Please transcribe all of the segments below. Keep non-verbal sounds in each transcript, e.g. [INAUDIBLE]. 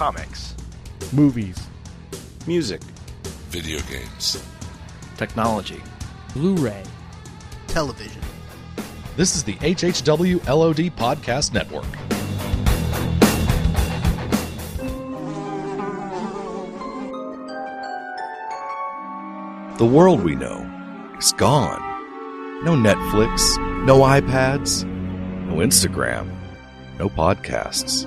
comics, movies, music, video games, technology, Blu ray, television. This is the HHW LOD Podcast Network. The world we know is gone. No Netflix, no iPads, no Instagram, no podcasts.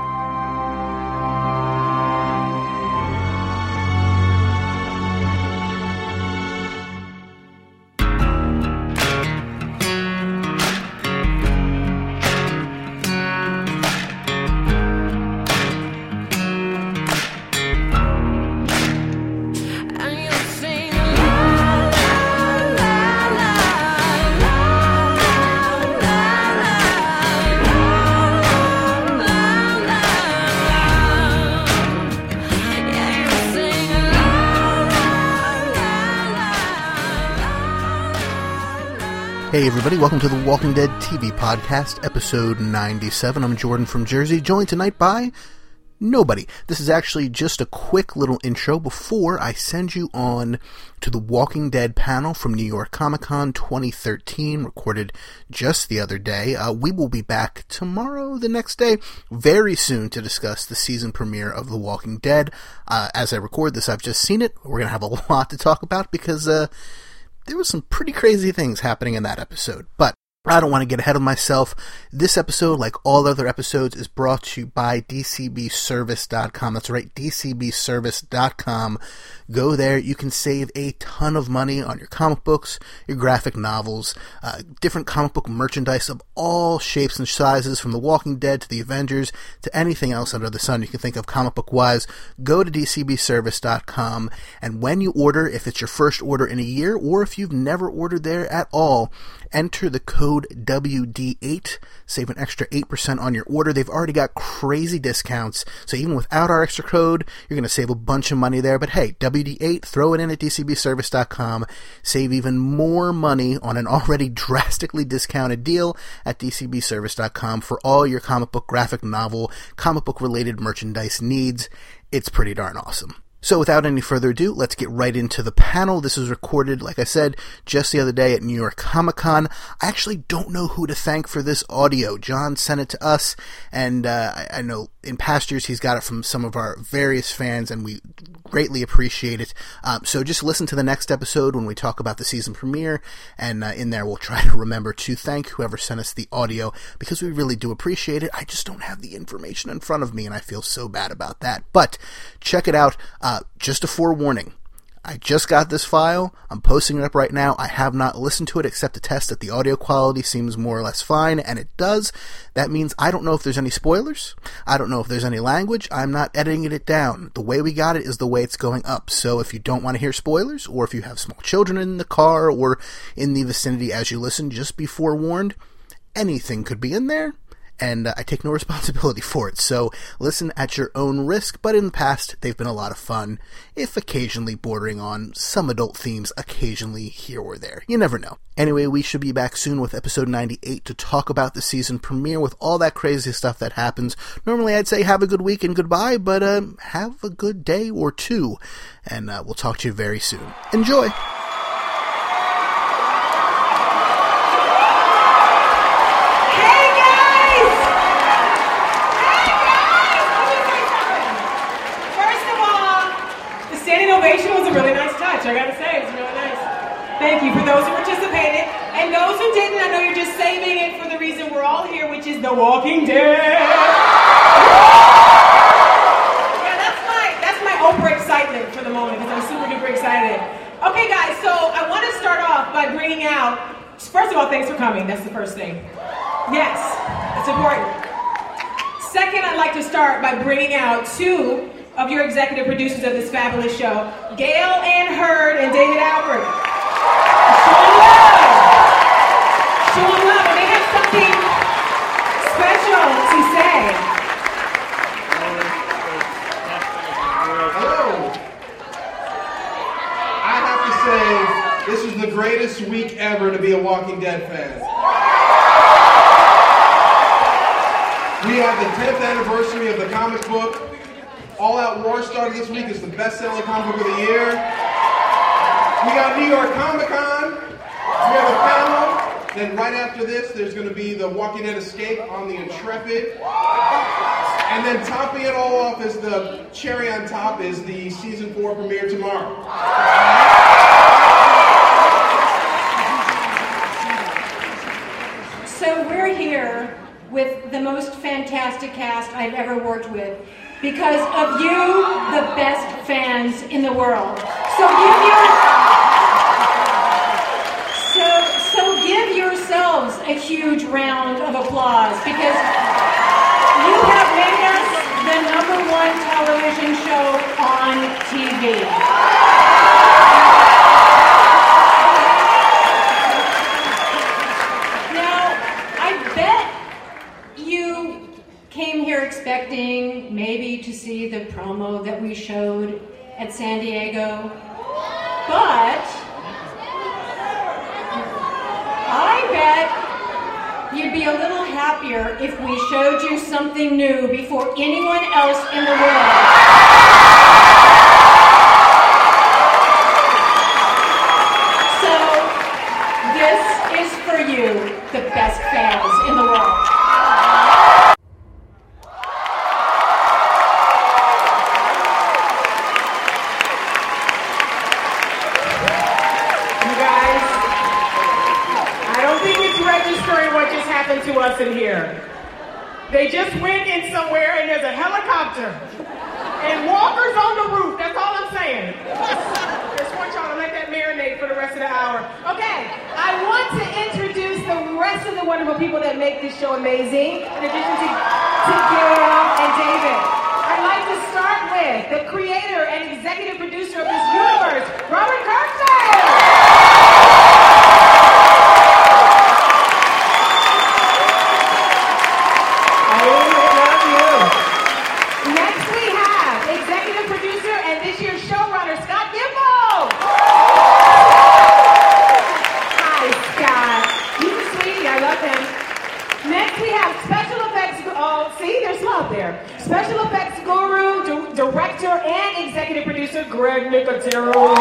Welcome to the Walking Dead TV podcast, episode 97. I'm Jordan from Jersey, joined tonight by nobody. This is actually just a quick little intro before I send you on to the Walking Dead panel from New York Comic Con 2013, recorded just the other day. Uh, we will be back tomorrow, the next day, very soon to discuss the season premiere of The Walking Dead. Uh, as I record this, I've just seen it. We're going to have a [LAUGHS] lot to talk about because, uh, there was some pretty crazy things happening in that episode. But I don't want to get ahead of myself. This episode, like all other episodes, is brought to you by DCBService.com. That's right, DCBService.com. Go there. You can save a ton of money on your comic books, your graphic novels, uh, different comic book merchandise of all shapes and sizes, from The Walking Dead to The Avengers to anything else under the sun you can think of comic book wise. Go to DCBService.com. And when you order, if it's your first order in a year, or if you've never ordered there at all, enter the code WD8, save an extra 8% on your order. They've already got crazy discounts, so even without our extra code, you're going to save a bunch of money there. But hey, WD8, throw it in at DCBService.com, save even more money on an already [LAUGHS] drastically discounted deal at DCBService.com for all your comic book, graphic novel, comic book related merchandise needs. It's pretty darn awesome. So without any further ado, let's get right into the panel. This was recorded, like I said, just the other day at New York Comic Con. I actually don't know who to thank for this audio. John sent it to us, and uh, I, I know in past years he's got it from some of our various fans, and we greatly appreciate it. Um, so just listen to the next episode when we talk about the season premiere, and uh, in there we'll try to remember to thank whoever sent us the audio because we really do appreciate it. I just don't have the information in front of me, and I feel so bad about that. But check it out. Uh, just a forewarning. I just got this file. I'm posting it up right now. I have not listened to it except to test that the audio quality seems more or less fine, and it does. That means I don't know if there's any spoilers. I don't know if there's any language. I'm not editing it down. The way we got it is the way it's going up. So if you don't want to hear spoilers, or if you have small children in the car or in the vicinity as you listen, just be forewarned. Anything could be in there and uh, I take no [LAUGHS] responsibility for it. So listen at your own risk, but in the past, they've been a lot of fun, if occasionally bordering on some adult themes, occasionally here or there. You never know. Anyway, we should be back soon with episode 98 to talk about the season premiere with all that crazy stuff that happens. Normally, I'd say have a good week and goodbye, but uh, have a good day or two, and uh, we'll talk to you very soon. Enjoy! I gotta say, it's really nice. Thank you for those who participated. And those who didn't, I know you're just saving it for the reason we're all here, which is The Walking Dead. yeah, that's my that's my Oprah excitement for the moment because I'm super duper excited. Okay, guys, so I want to start off by bringing out. First of all, thanks for coming. That's the first thing. Yes, it's important. Second, I'd like to start by bringing out two of your executive producers of this fabulous show, Gale Anne Hurd and David Alpert. Showing love. Showing love, and they have something special to say. Hello. I have to say, this is the greatest week ever to be a Walking Dead fan. We have the 10th anniversary of the comic book. All Out War started this week. It's the best-selling comic book of the year. We got New York Comic Con. We have a panel. Then right after this, there's going to be the Walking Dead Escape on the Intrepid. And then topping it all off is the cherry on top is the season four premiere tomorrow. So we're here with the most fantastic cast I've ever worked with because of you, the best fans in the world. So give your so so give yourselves a huge round of applause because you have made us the number one television show on TV. Now, I bet you came here expecting maybe to see the promo that we showed at San Diego, but I bet you'd be a little happier if we showed you something new before anyone else in the world. So, this is for you, the best fans in the world. You guys, I don't think it's registering what just happened to us in here. They just went in somewhere and there's a helicopter. And walkers on the roof, that's all I'm saying. Just want y'all to let that marinate for the rest of the hour. Okay, I want to introduce the rest of the wonderful people that make this show amazing, in addition to, to Gale and David. I'd like to start with the creator and executive producer of this universe, Robert Kirkman. Next we have executive producer and this year's showrunner, Scott Gimple. Hi, Scott. He's a sweetie. I love him. Next we have special effects. Oh, see, there's love there. Special effects guru, di- director, and executive producer, Greg Nicotero.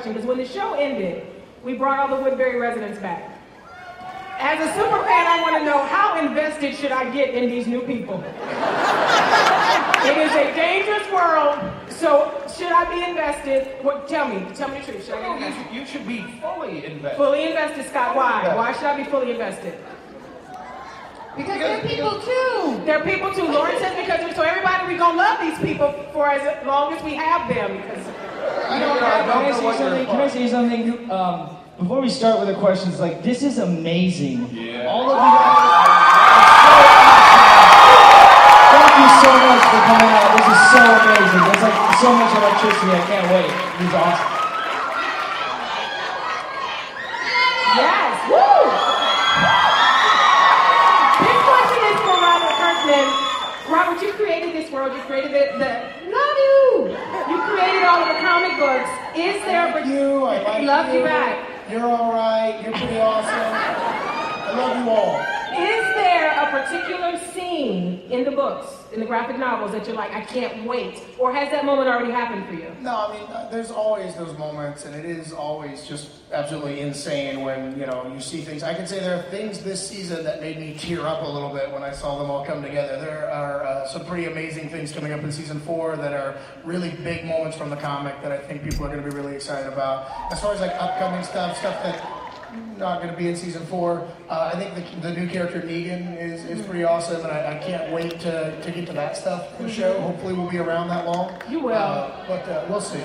Is question, because when the show ended, we brought all the Woodbury residents back. As a super fan, I want to know how invested should I get in these new people? it is a dangerous world, so should I be invested? What, tell me, tell me the truth. Should I be invested? You should be fully invested. Fully invested, Scott. Why? Why should I be fully invested? Because they're people too. They're people too. Lauren says because so everybody we gonna love these people for as long as we have them because we don't have Can I say something? Can I say something? Um, before we start with the questions, like this is amazing. Yeah. All of you guys. Thank you so much for coming out. This is so amazing. There's like so much electricity. I can't wait. This is awesome. Yes. Woo! This question is for Robert Kirkman. Robert, you created this world. You created the, the love you. You all of the comic books. Is there? Love you. I like love you you. back. You're all right. You're pretty awesome. I love you all. Is there a particular scene in the books, in the graphic novels, that you're like, I can't wait? Or has that moment already happened for you? No, I mean, uh, there's always those moments, and it is always just absolutely insane when you know you see things. I can say there are things this season that made me tear up a little bit when I saw them all come together. There are uh, some pretty amazing things coming up in season four that are really big moments from the comic that I think people are going to be really excited about. As far as like upcoming stuff, stuff that not going to be in season four. Uh, I think the, the new character Negan is, is pretty awesome, and I, I can't wait to, to get to that stuff in the show. Hopefully, we'll be around that long. You will. Uh, but uh, we'll see.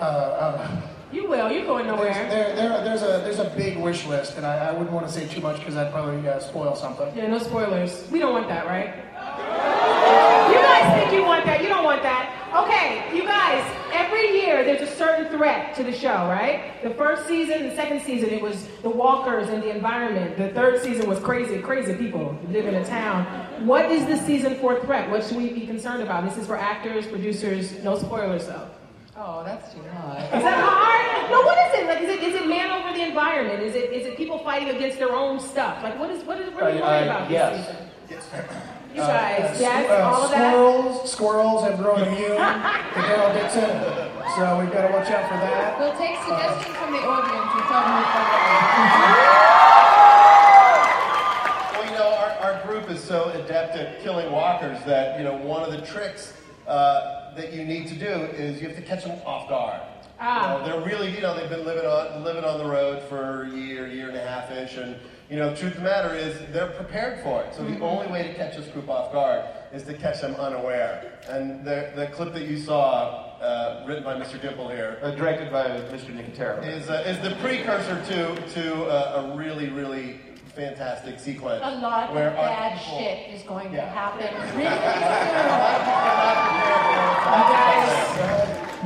Uh, uh, You will. You're going nowhere. there's, there, there, there's a there's a big wish list, and I, I wouldn't want to say too much because I'd probably uh, spoil something. Yeah, no spoilers. We don't want that, right? You guys think you want that. You don't want that. Okay, you guys, every year there's a certain threat to the show, right? The first season, the second season, it was the walkers and the environment. The third season was crazy, crazy people who live in a town. What is the season four threat? What should we be concerned about? This is for actors, producers, no spoilers though. Oh, that's too hard. Is that hard? No, what is it? Like, is it is it man over the environment? Is it is it people fighting against their own stuff? Like, what is what is what are you Uh, worried uh, about yes. this season? You guys, Uh, yes, uh, all of that. squirrels, squirrels have grown immune to Carol Dixon, so we've got to watch out for that. We'll take suggestions from the audience and tell them what Well, you know, our, our group is so adept at killing walkers that, you know, one of the tricks uh, that you need to do is you have to catch them off guard. Ah. You know, they're really, you know, they've been living on living on the road for a year, year and a half ish, and you know, truth of the matter is they're prepared for it. So the only way to catch this group off guard is to catch them unaware. And the the clip that you saw, uh, written by Mr. Gimple here, Uh, directed by Mr. Nicotero. is uh, is the precursor to to uh, a really really fantastic sequence. A lot of where our bad people- shit is going to happen [LAUGHS] really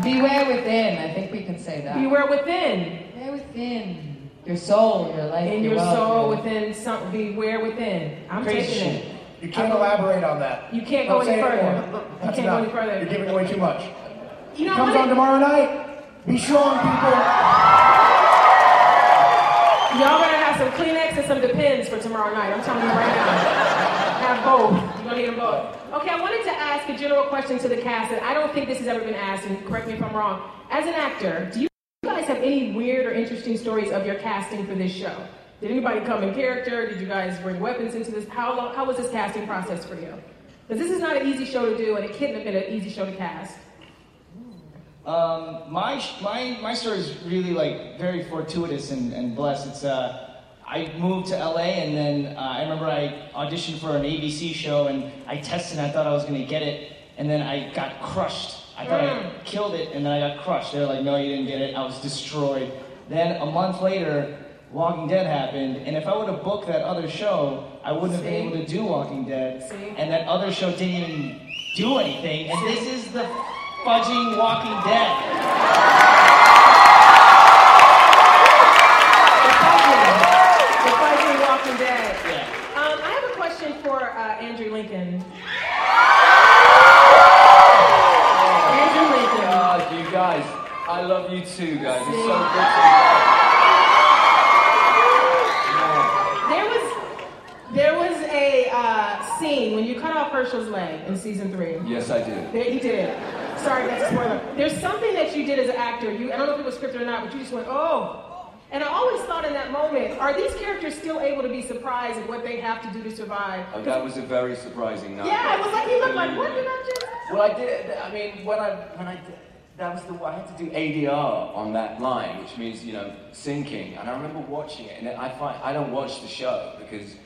soon. Beware within. I think we can say that. Beware within. Beware within. Your soul, your life, In your your soul, your- within some, beware within. I'm Crazy taking shit. it. You can't elaborate on that. You can't go Don't any say it further. You can't go any further. You're giving away too much. You know, It comes on tomorrow night. Be strong, people. Y'all better have some Kleenex and some Depends for tomorrow night. I'm telling you right now. Have both. You're gonna need them both. Okay, I wanted to ask a general question to the cast, and I don't think this has ever been asked, and correct me if I'm wrong. As an actor, do you guys have any weird or interesting stories of your casting for this show? Did anybody come in character? Did you guys bring weapons into this? How long, how was this casting process for you? Because this is not an easy show to do, and it couldn't have been an easy show to cast. Um, my my my story is really like very fortuitous and, and blessed. It's uh, I moved to LA and then uh, I remember I auditioned for an ABC show and I tested. and I thought I was gonna get it, and then I got crushed. I thought I killed it, and then I got crushed. They were like, "No, you didn't get it." I was destroyed. Then a month later, Walking Dead happened, and if I would have booked that other show, I wouldn't have been able to do Walking Dead. See? And that other show didn't even do anything, and this is the fudging Walking Dead. The Fighting Walking Dead. Yeah. Um, I have a question for uh, Andrew Lincoln. Andrew Lincoln. God, you guys, I love you too, guys. It's so good There was there was a uh, scene when you cut off Hershel's leg in season three. Yes, I did. There, he did. Sorry, that's a spoiler. There's something that you did as an actor. You, I don't know if it was scripted or not, but you just went, oh. And I always thought in that moment, are these characters still able to be surprised at what they have to do to survive? Oh, that was a very surprising night. Yeah, it was like he looked like, what did I just? Well, I did. I mean, when I when I did, that was the I had to do ADR on that line, which means you know syncing. And I remember watching it, and I find I don't watch the show because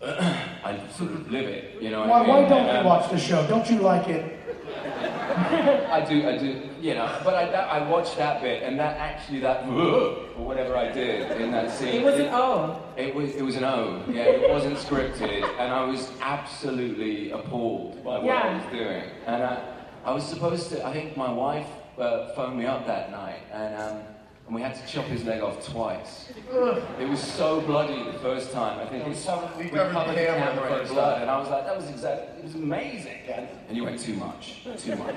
[CLEARS THROAT] I sort of live it, you know. Why, I mean? why don't And, you um, watch the show? Don't you like it? [LAUGHS] I do, I do, you know. But I, that, I watched that bit, and that actually that [LAUGHS] or whatever I did in that scene. It was an O. It was, it was an O. Yeah, it wasn't scripted, and I was absolutely appalled by what I was doing. And I, I was supposed to. I think my wife uh, phoned me up that night, and um, and we had to chop his leg off twice. It was so bloody the first time. I think it's we we covered covered the the camera camera in first blood, and I was like, that was exactly. It was amazing. And you went too much, too much.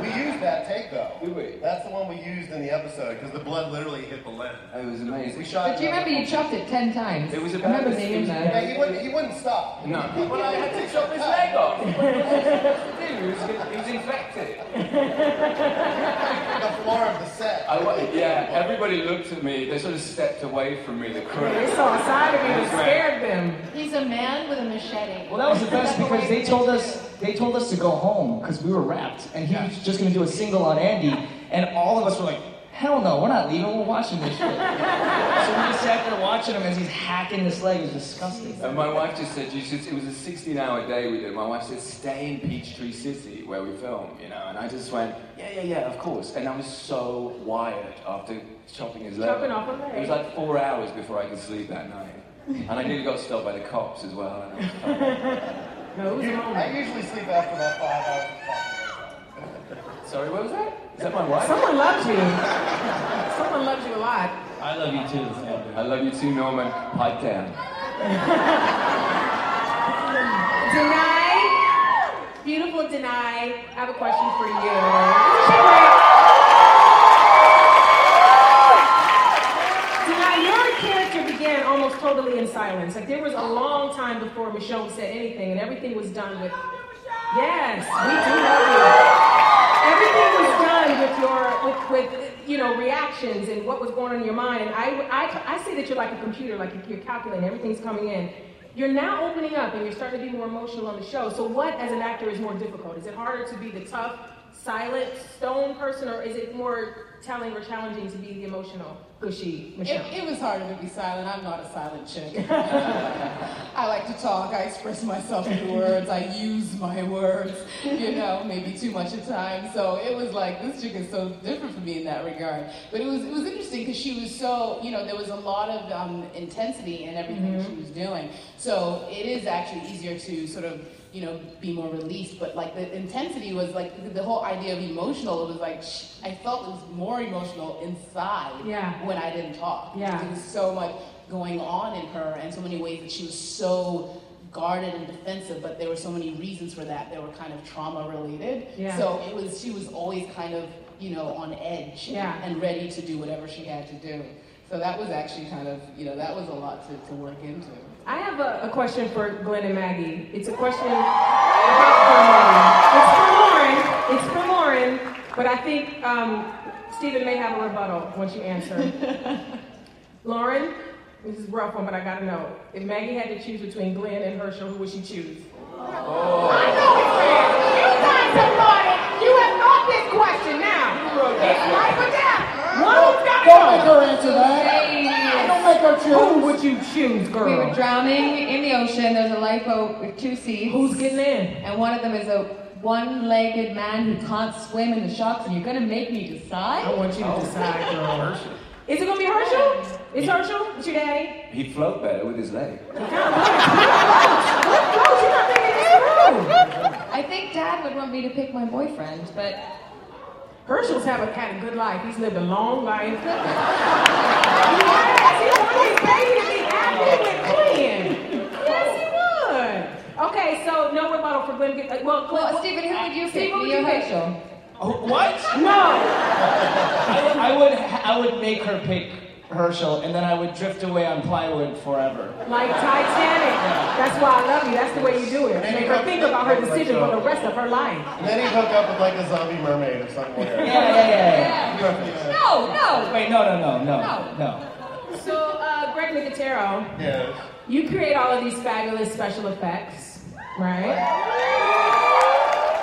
We used that take though. Did we? That's the one we used in the episode because the blood literally hit the lens. It was amazing. We shot. But do you remember you chopped it ten times? It was I about remember this- seeing that. Yeah, he wouldn't. He wouldn't stop. No. He But I had to chop his leg off. What was I supposed to do? He was, he was infected. The floor of the set. I, wa- yeah, everybody looked at me. They sort of stepped away from me, the crew. They saw a side of me that scared them. He's a man with a machete. Well, that was the best because they told us they told us to go home because we were wrapped, and he was just going to do a single on Andy, and all of us were like, "Hell no, we're not leaving. We're watching this shit." so we just sat there watching him as he's hacking this leg. It was disgusting. And my wife just said, you should, it was a 16 hour day we did. My wife said, stay in Peachtree City where we film, you know. And I just went, yeah, yeah, yeah, of course. And I was so wired after chopping his leg. Chopping off a leg. It was like four hours before I could sleep that night. And I nearly got stopped by the cops as well. And I was. No, it was a I moment. usually sleep after about five hours. Sorry, what was that? Is that my wife? Someone loves you. Someone loves you a lot. I love you too, Andrew. I love you too, Norman. Pipe down. Danai, beautiful Danai, I have a question for you. Isn't she great? Danai, your character began almost totally in silence. Like there was a long time before Michonne said anything, and everything was done with. Yes, we do love you. Everything was done with your with, with you know reactions and what was going on in your mind. And I, I, I say that you're like a computer, like you're calculating, everything's coming in. You're now opening up and you're starting to be more emotional on the show. So what, as an actor, is more difficult? Is it harder to be the tough, silent, stone person, or is it more telling or challenging to be the emotional, gushy Michonne? It, it was harder to be silent. I'm not a silent chick. [LAUGHS] I like to talk. I express myself through words. I use my words, you know, maybe too much at times. So it was like this chick is so different from me in that regard. But it was it was interesting because she was so you know there was a lot of um, intensity in everything she was doing. So it is actually easier to sort of you know be more released. But like the intensity was like the, whole idea of emotional. It was like I felt it was more emotional inside Yeah. when I didn't talk. Yeah. There was so much going on in her and so many ways that she was so guarded and defensive, but there were so many reasons for that They were kind of trauma related. Yeah. So it was she was always kind of, you know, on edge Yeah. and ready to do whatever she had to do. So that was actually kind of, you know, that was a lot to, to work into. I have a, a question for Glenn and Maggie. It's a question about Lauren. It's for Lauren. It's for Lauren, but I think um, Stephen may have a rebuttal once you answer. [LAUGHS] Lauren, this is a rough one, but I gotta know. If Maggie had to choose between Glenn and Hershel, who would she choose? I know it's fair. You guys have thought it. You have thought this question now. It's life or death. One who's gotta Don't go. make her answer that. Don't choose. Who would you choose, girl? We were drowning in the ocean. There's a lifeboat with two seats. Who's getting in? And one of them is a one-legged man who can't swim in the sharks. And you're gonna make me decide? I want you to decide, oh. girl. Is it gonna be Hershel? It's Hershel? It's your daddy? He'd float better with his leg. I think Dad would want me to pick my boyfriend, but Hershel's have a, had a good life. He's lived a long life. he. He wants his baby to be happy with Glenn. Yes, he would. Okay, so no rebuttal for Glenn. Get- uh, Well, Glenn, well, Stephen, who would you pick? who would Me or you? Hershel? Oh, what? No. [LAUGHS] I, I would I would make her pick Hershel, and then I would drift away on plywood forever. Like Titanic. That's why I love you. That's the way you do it. Make her think about her decision for the rest of her life. And then he'd hook up with like a zombie mermaid or somewhere. Yeah, yeah, yeah. yeah. No, no. Wait, no, no, no, no, no. So, uh, Greg Nicotero, Yes. you create all of these fabulous special effects, right?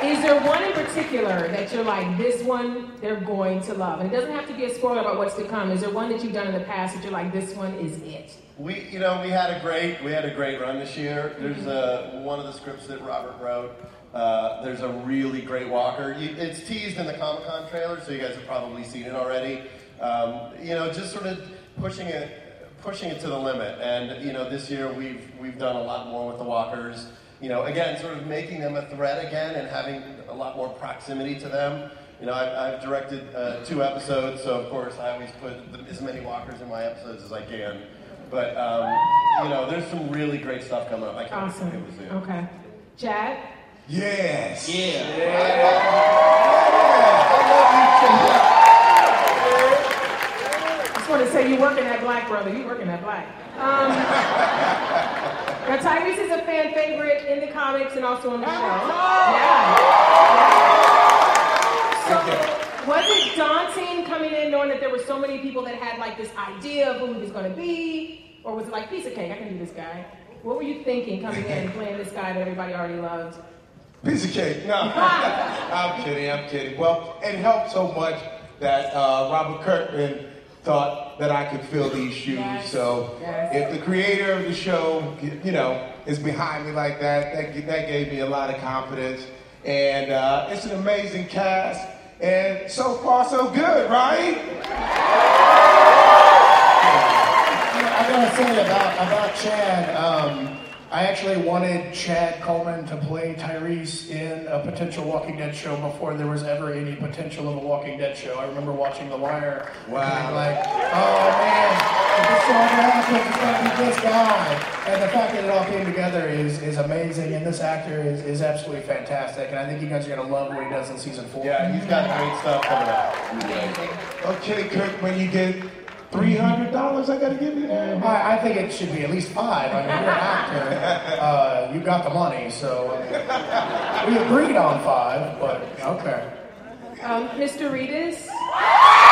Is there one in particular that you're like, this one they're going to love? And it doesn't have to be a spoiler about what's to come. Is there one that you've done in the past that you're like, this one is it? We, you know, we had a great, we had a great run this year. There's a, one of the scripts that Robert wrote. Uh, there's a really great walker. You, it's teased in the Comic Con trailer, so you guys have probably seen it already. Um, you know, just sort of pushing it, pushing it to the limit. And you know, this year we've we've done a lot more with the walkers. You know, again, sort of making them a threat again and having a lot more proximity to them. You know, I've, I've directed uh, two episodes, so of course I always put the, as many walkers in my episodes as I can. But um, you know, there's some really great stuff coming up. I can't Awesome. wait to see it. Okay. Chad? Yes. I just want to say you're working that black, brother. You're working that black. Um, now, Tyrese is a fan favorite in the comics and also on the show. Yeah. So, was it daunting coming in knowing that there were so many people that had like this idea of who he was going to be? Or was it like piece of cake? I can do this guy. What were you thinking coming in and playing this guy that everybody already loved? Piece of cake. No, [LAUGHS] I'm kidding. I'm kidding. Well, it helped so much that uh, Robert Kirkman thought that I could fill these shoes. Yes. So Yes. if the creator of the show, you know, is behind me like that, that, that gave me a lot of confidence. And uh, it's an amazing cast. And so far, so good, right? I gotta say about about Chad. Um, I actually wanted Chad Coleman to play Tyrese in a potential Walking Dead show before there was ever any potential of a Walking Dead show. I remember watching The Wire. Wow. And being like, oh man, if this show ever happens, it's gonna be this guy. And the fact that it all came together is is amazing. And this actor is, is absolutely fantastic. And I think you guys are gonna love what he does in season four. Yeah, he's got great stuff coming out. Okay, Kirk, when you get $300, I gotta give you that. I, I think it should be at least five. I mean, you're an [LAUGHS] actor. Uh, you got the money, so we agreed on five, but okay. Um, Mr. Reedus? [LAUGHS]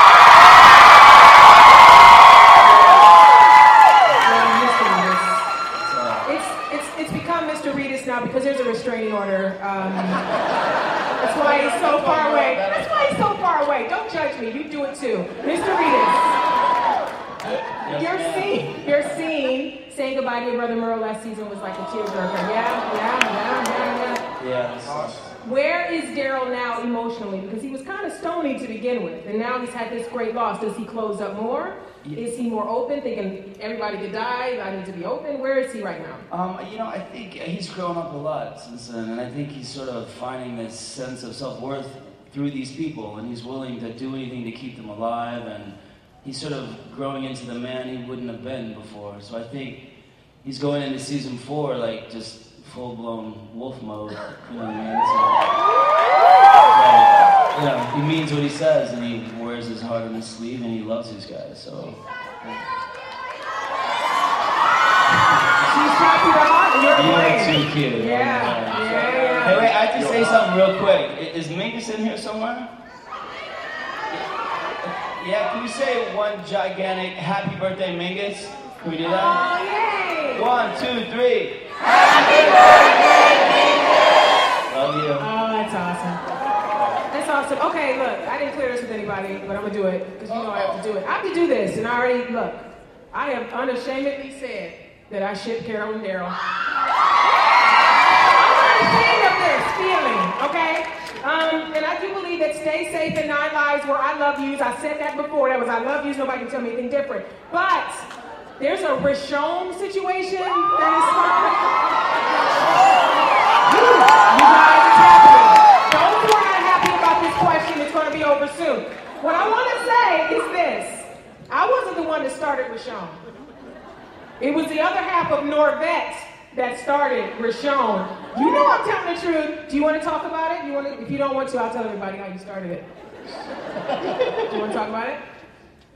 your scene saying goodbye to your brother Merle last season was like a tearjerker. Yeah, yeah, yeah, yeah, yeah. Yeah. Where is Daryl now emotionally? Because he was kind of stony to begin with, and now he's had this great loss. Does he close up more? Is he more open, thinking everybody could die? I need to be open. Where is he right now? Um, you know, I think he's grown up a lot since then, and I think he's sort of finding this sense of self-worth through these people, and he's willing to do anything to keep them alive, and he's sort of growing into the man he wouldn't have been before. So I think he's going into season four like just full-blown wolf mode. You know what I mean? So, you know, he means what he says, and he wears his heart on his sleeve, and he loves these guys. So. She's happy to heart, and you're You're too cute. Yeah, yeah, yeah. Hey, wait, I have to say something real quick. Is Mingus in here somewhere? Yeah, can we say one gigantic happy birthday, Mingus? Can we do that? Oh, yay! One, two, three. Love you. Oh, that's awesome. That's awesome. Okay, look, I didn't clear this with anybody, but I'm gonna do it because you know I have to do it. I have to do this, and I already look. I have unashamedly said that I ship Carol and Daryl. I'm unashamed of this feeling, okay? Um, and I do believe that stay safe and nine lives where I love yous. I said that before. That was I love yous. Nobody can tell me anything different. But there's a Richonne situation that is You guys, it's happening. Those not happy about this question, it's going to be over soon. What I want to say is this. I wasn't the one that started Richonne. It was the other half of Norvette that started Richonne. You know I'm telling the truth. Do you want to talk about it? You want to, if you don't want to, I'll tell everybody how you started it. Do you want to talk about it?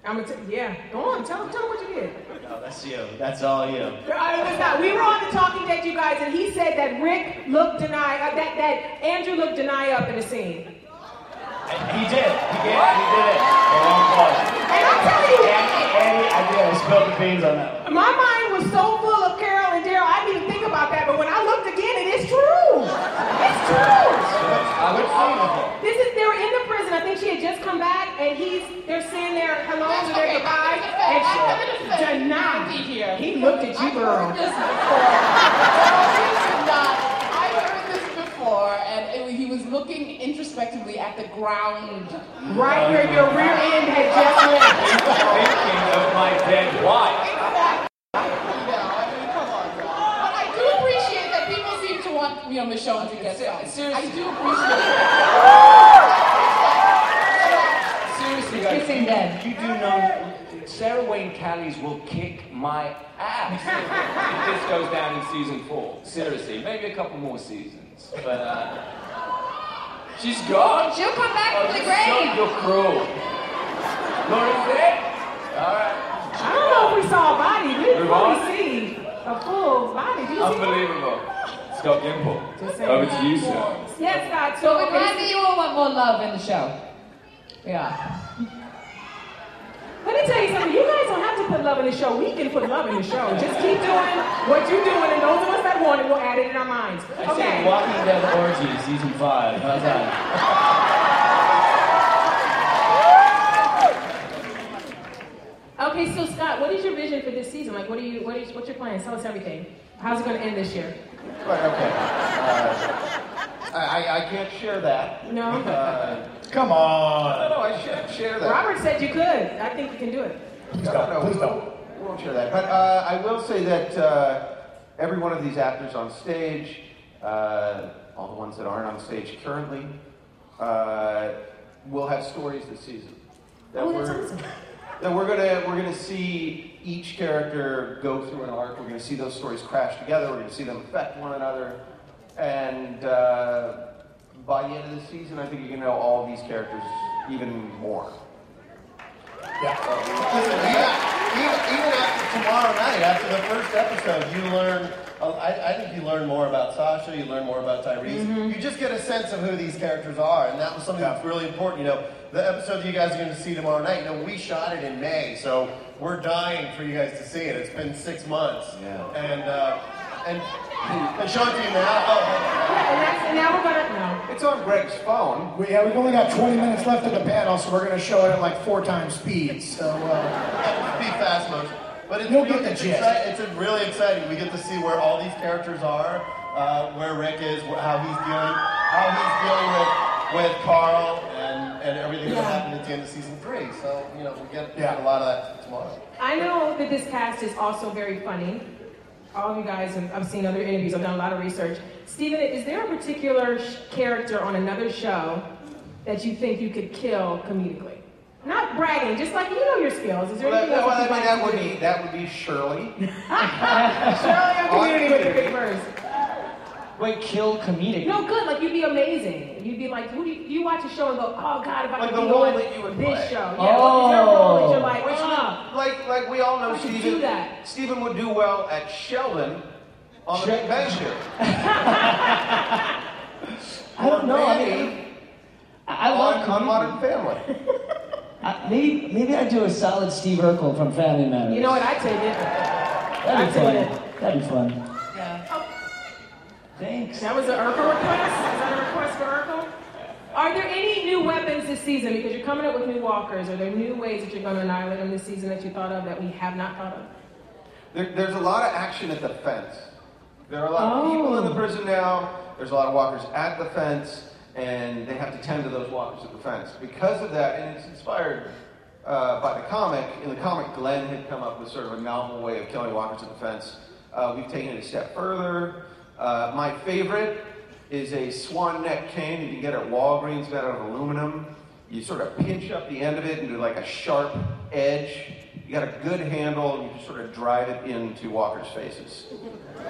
I'm gonna t- yeah. Go on, tell them, tell them what you did. No, that's you. That's all you. I was not. We were on the Talking Dead, you guys, and he said that Rick looked deny, uh, that that Andrew looked deny up in the scene. He did. He did. He did it. And I'm telling you, Andy, Andy, I did. I spilled the beans on that. my mind was so full of Carol and Daryl, I didn't even think about that. But when I looked again, it is true. It's true. I Which scene is it? This is they were in the prison. I think she had just come back, and he's they're saying their hello Yes, or their okay, goodbyes, I'm and defend- she I'm gonna denied. Here. He looked at you, girl. this before. No, he not. I've heard this before, and it, he was looking introspectively at the ground. Right where your rear end had just went. Thinking of my dead wife. But I do appreciate that people seem want, you know, Michonne to get some. I do appreciate it. Seriously, guys, Kissing you, dead. you do know Sarah Wayne Callies will kick my ass if this goes down in season four. Seriously, maybe a couple more seasons. But uh, she's gone. She'll come back oh, from the grave. So you're cruel. Lori's dead. All right. I don't know if we saw a body. We didn't on. fully see a full body. Did you see? Unbelievable. Scott Gimple. Just. Over oh, to you, sir. Yes, Scott. So So we're glad that you all want more love in the show. Yeah. Let me tell you something. You guys don't have to put love in the show. We can put love in the show. Just keep doing what you're doing, and those of us that want it will add it in our minds. I say Okay. Walking Dead Orgy, season five. How's that? Okay, so Scott, what is your vision for this season? Like, what are you? What is? What's your plans? Tell us everything. How's it going to end this year? Right, okay. Uh, I, I- I can't share that. No. Uh, Come on. no, no, I should share that. Robert said you could. I think you can do it. Please No, don't. no, Please we don't. won't- We won't share that. But uh, I will say that uh, every one of these actors on stage, uh, all the ones that aren't on stage currently, uh, will have stories this season. That Oh, that's we're, awesome. that we're gonna we're gonna see each character go through an arc. We're gonna see those stories crash together. We're gonna see them affect one another, and uh, by the end of the season, I think you're gonna know all these characters even more. Yeah. Listen, even, even, even after tomorrow night, after the first episode, you learn. uh, I, I think you learn more about Sasha. You learn more about Tyrese. Mm-hmm. You just get a sense of who these characters are, and that was something that's really important. You know, the episode you guys are going to see tomorrow night. You know, we shot it in May, so we're dying for you guys to see it. It's been six months, Yeah. and uh, and they show it to you now. Oh, Yeah, and, that's, and now we're gonna no. It's on Greg's phone. We, yeah, we've only got 20 minutes left of the panel, so we're going to show it at like four times speed. So, uh, be fast motion. But it's, You'll get the it's, gist. exci- it's really exciting. We get to see where all these characters are, uh, where Rick is, how he's dealing, how he's dealing with with Carl, and, and everything Yeah. that happened at the end of season three. So you know we get, we Yeah. get a lot of that tomorrow. I know that this cast is also very funny. All of you guys, have, I've seen other interviews, I've done a lot of research. Stephen, is there a particular sh- character on another show that you think you could kill comedically? Not bragging, just like you know your skills. Is there Well, anything that, else well, I mean, that would be that would be Shirley. [LAUGHS] [LAUGHS] Shirley on community with the big birds. Wait, kill comedic. No, good. Like you'd be amazing. You'd be like, who do you, you watch a show and go, oh God, if I Like could the be role on that you would this play. show. Yeah, what is there a role that you're like, Which ah. would- like like we all know, I Stephen. do that. Stephen would do well at Sheldon on the Big Bang Theory. [LAUGHS] I don't know. I mean, I I love on, on. Modern Family. [LAUGHS] I, maybe maybe I'd do a solid Steve Urkel from Family Matters. You know what? I take it. That'd be I take fun. That'd be fun. Yeah. Thanks. That was an Urkel request? Is that a request for Urkel? Are there any new weapons this season? Because you're coming up with new walkers. Are there new ways that you're going to annihilate them this season that you thought of that we have not thought of? There, there's a lot of action at the fence. There are a lot of people in the prison now. There's a lot of walkers at the fence, and they have to tend to those walkers at the fence. Because of that, and it's inspired uh, by the comic. In the comic, Glenn had come up with sort of a novel way of killing walkers at the fence. Uh, we've taken it a step further. Uh, my favorite is a swan neck cane you can get at Walgreens made out of aluminum. You sort of pinch up the end of it into like a sharp edge. You got a good handle, and you just sort of drive it into walkers' faces. Um,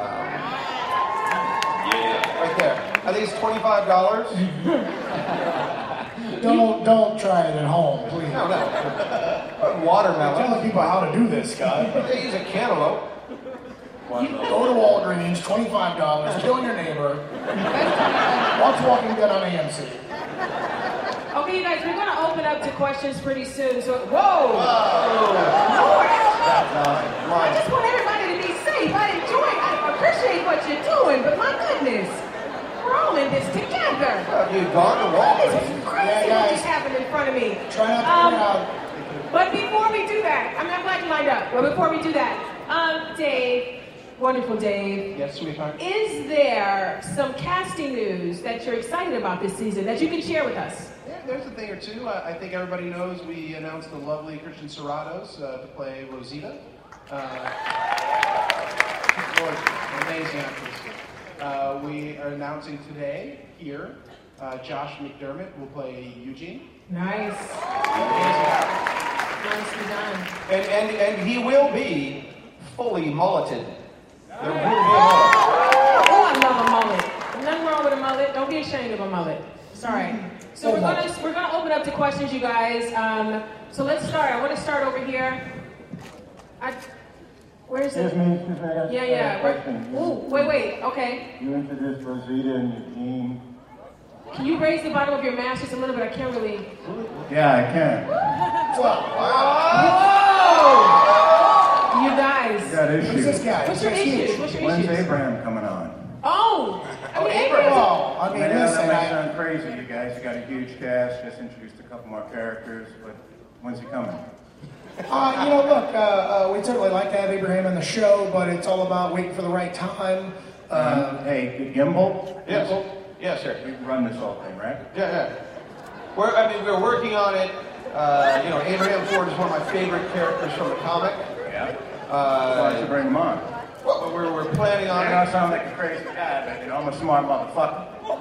yeah, right there. I think it's twenty-five dollars. [LAUGHS] don't don't try it at home, please. No, no. Watermelon. You're telling people how to do this, Scott. They use a cantaloupe. Go to Walgreens, $25, kill your neighbor. Watch Walking Dead on AMC. Okay, you guys, we're going to open up to questions pretty soon. So, whoa! Whoa! Lord, I just want everybody to be safe. I enjoy. I appreciate what you're doing, but my goodness, we're all in this together. Have you gone to Walmart? This is crazy Yeah, what just happened in front of me. Try not to Um, crowd. But before we do that, I mean, I'm glad you lined up. But before we do that, um, Dave, wonderful Dave, Yes, sweetheart. is there some casting news that you're excited about this season that you can share with us? Yeah, there's a thing or two. I, I think everybody knows we announced the lovely Christian Serratos uh, to play Rosita. Uh, gorgeous, amazing actress. Uh, we are announcing today here uh, Josh McDermott will play Eugene. Nice. Amazing. Nicely done. And, and, and he will be fully mulleted. There will be a. Oh, I love a mullet. Nothing wrong with a mullet. Don't be ashamed of a mullet. It's all right. So we're gonna we're gonna open up to questions, you guys. Um, so let's start. I want to start over here. I, where's it? Me, excuse me. I got- Yeah, yeah. got a Where, ooh, wait, wait. Okay. You introduced Rosita and Eugene. Can you raise the bottom of your mask just a little bit? I can't really. Yeah, I can. Whoa! You guys. You got issues. this guy? What's your What's issue? What's your When's issues? Abraham coming on? Oh, I mean, Abraham. Abraham's- I mean, I know listen, that may I, sound crazy, you guys. You got a huge cast. Just introduced a couple more characters, but when's he coming? uh, you know, look, uh, uh, we'd certainly like to have Abraham on the show, but it's all about waiting for the right time. Uh, Um, hey, Gimple. Yes. Gimple, Yes, sir. You run this whole thing, right? Yeah, yeah. We're, I mean, we're working on it. Uh, you know, Abraham Ford is one of my favorite characters from the comic. Yeah. Why don't you Uh, bring him on? well, we're, we're planning on I know I it. sound like a crazy guy, but you know, I'm a smart motherfucker. [LAUGHS] thing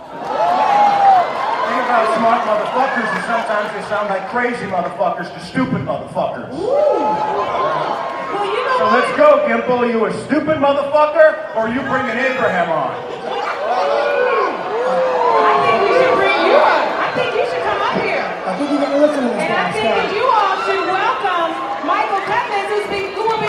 about smart motherfuckers is sometimes they sound like crazy motherfuckers to stupid motherfuckers. Well, you know So what? let's go, Gimple. Are you a stupid motherfucker, or are you bringing Abraham on? I think we should bring you up. I think you should come up here. I think you got to listen to this And I guy, think that you all should welcome Michael Clemens, who's been, who will be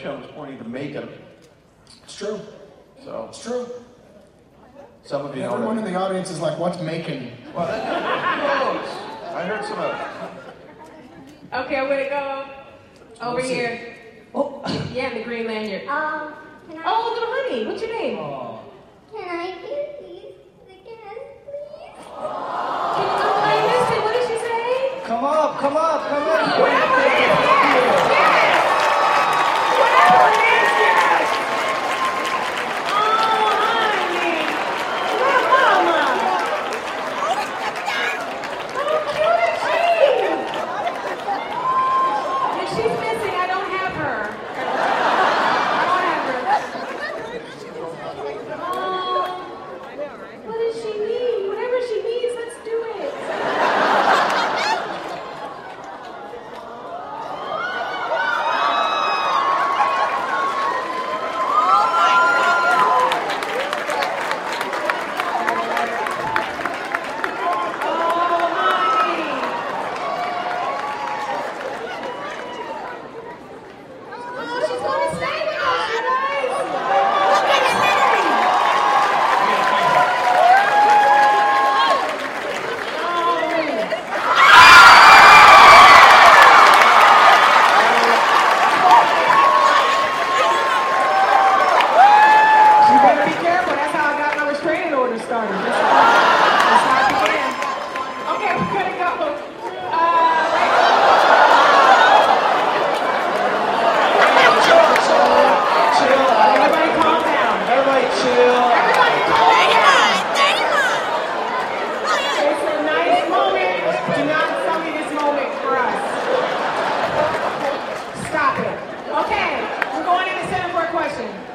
trailer that was pointing to Macon. It's true. So It's true. some of you know. Everyone in that- the audience is like, what's making? Well, that, who knows? I heard some of. it. Okay, I'm gonna go over Let's see. here. Oh, yeah, the green lanyard. Um, can I, Oh, little honey, what's your name? can I get these again, please? Can you, oh, I missed it. What did she say? Come up, come up, come in.